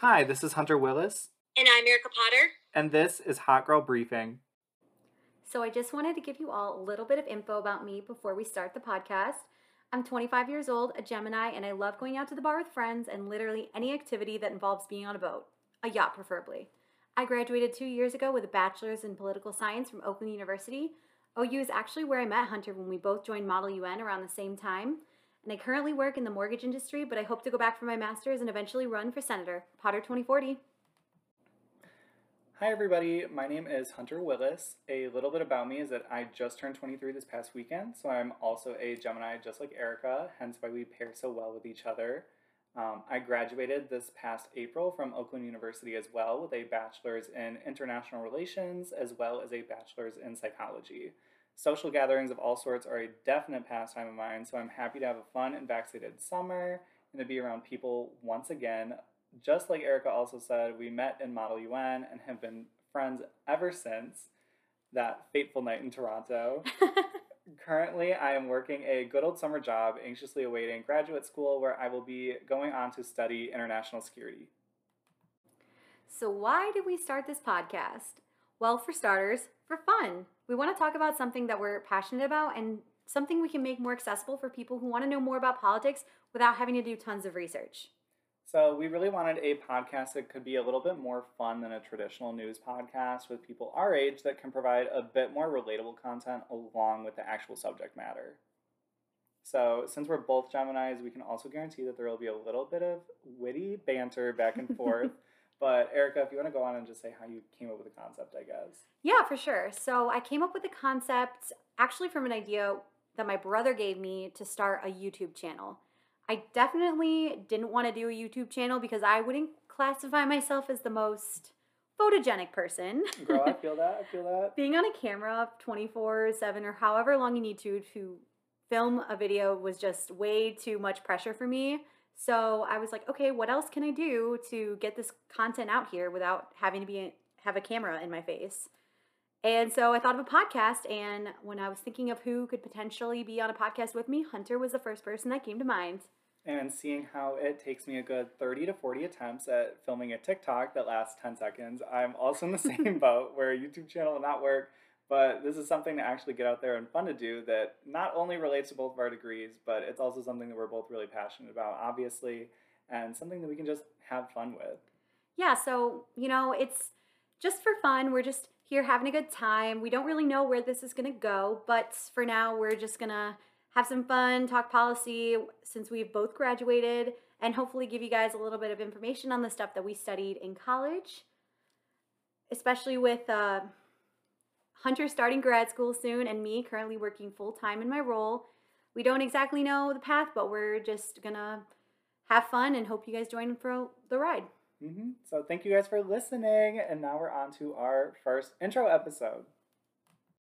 Hi, this is Hunter Willis, And I'm Erica Potter. and this is Hot Girl Briefing. So, I just wanted to give you all a little bit of info about me before we start the podcast. I'm 25 years old, a Gemini, and I love going out to the bar with friends and literally any activity that involves being on a boat, a yacht preferably. I graduated two years ago with a bachelor's in political science from Oakland University. OU is actually where I met Hunter when we both joined Model UN around the same time. And I currently work in the mortgage industry, but I hope to go back for my master's and eventually run for senator. Potter 2040. Hi, everybody. My name is Hunter Willis. A little bit about me is that I just turned 23 this past weekend, so I'm also a Gemini just like Erica, hence why we pair so well with each other. Um, I graduated this past April from Oakland University as well with a bachelor's in international relations as well as a bachelor's in psychology. Social gatherings of all sorts are a definite pastime of mine, so I'm happy to have a fun and vaccinated summer and to be around people once again. Just like Erica also said, we met in Model UN and have been friends ever since that fateful night in Toronto. Currently, I am working a good old summer job, anxiously awaiting graduate school where I will be going on to study international security. So, why did we start this podcast? Well, for starters, for fun. We want to talk about something that we're passionate about and something we can make more accessible for people who want to know more about politics without having to do tons of research. So, we really wanted a podcast that could be a little bit more fun than a traditional news podcast with people our age that can provide a bit more relatable content along with the actual subject matter. So, since we're both Geminis, we can also guarantee that there will be a little bit of witty banter back and forth. But, Erica, if you want to go on and just say how you came up with the concept, I guess. Yeah, for sure. So, I came up with the concept actually from an idea that my brother gave me to start a YouTube channel. I definitely didn't want to do a YouTube channel because I wouldn't classify myself as the most photogenic person. Girl, I feel that. I feel that. Being on a camera 24 7 or however long you need to to film a video was just way too much pressure for me. So I was like, okay, what else can I do to get this content out here without having to be have a camera in my face? And so I thought of a podcast, and when I was thinking of who could potentially be on a podcast with me, Hunter was the first person that came to mind. And seeing how it takes me a good 30 to 40 attempts at filming a TikTok that lasts 10 seconds, I'm also in the same boat where a YouTube channel will not work. But this is something to actually get out there and fun to do that not only relates to both of our degrees, but it's also something that we're both really passionate about, obviously, and something that we can just have fun with. Yeah, so, you know, it's just for fun. We're just here having a good time. We don't really know where this is going to go, but for now, we're just going to have some fun, talk policy since we've both graduated, and hopefully give you guys a little bit of information on the stuff that we studied in college, especially with uh, Hunter starting grad school soon and me currently working full time in my role. We don't exactly know the path, but we're just gonna have fun and hope you guys join for the ride. Mm-hmm. So, thank you guys for listening. And now we're on to our first intro episode.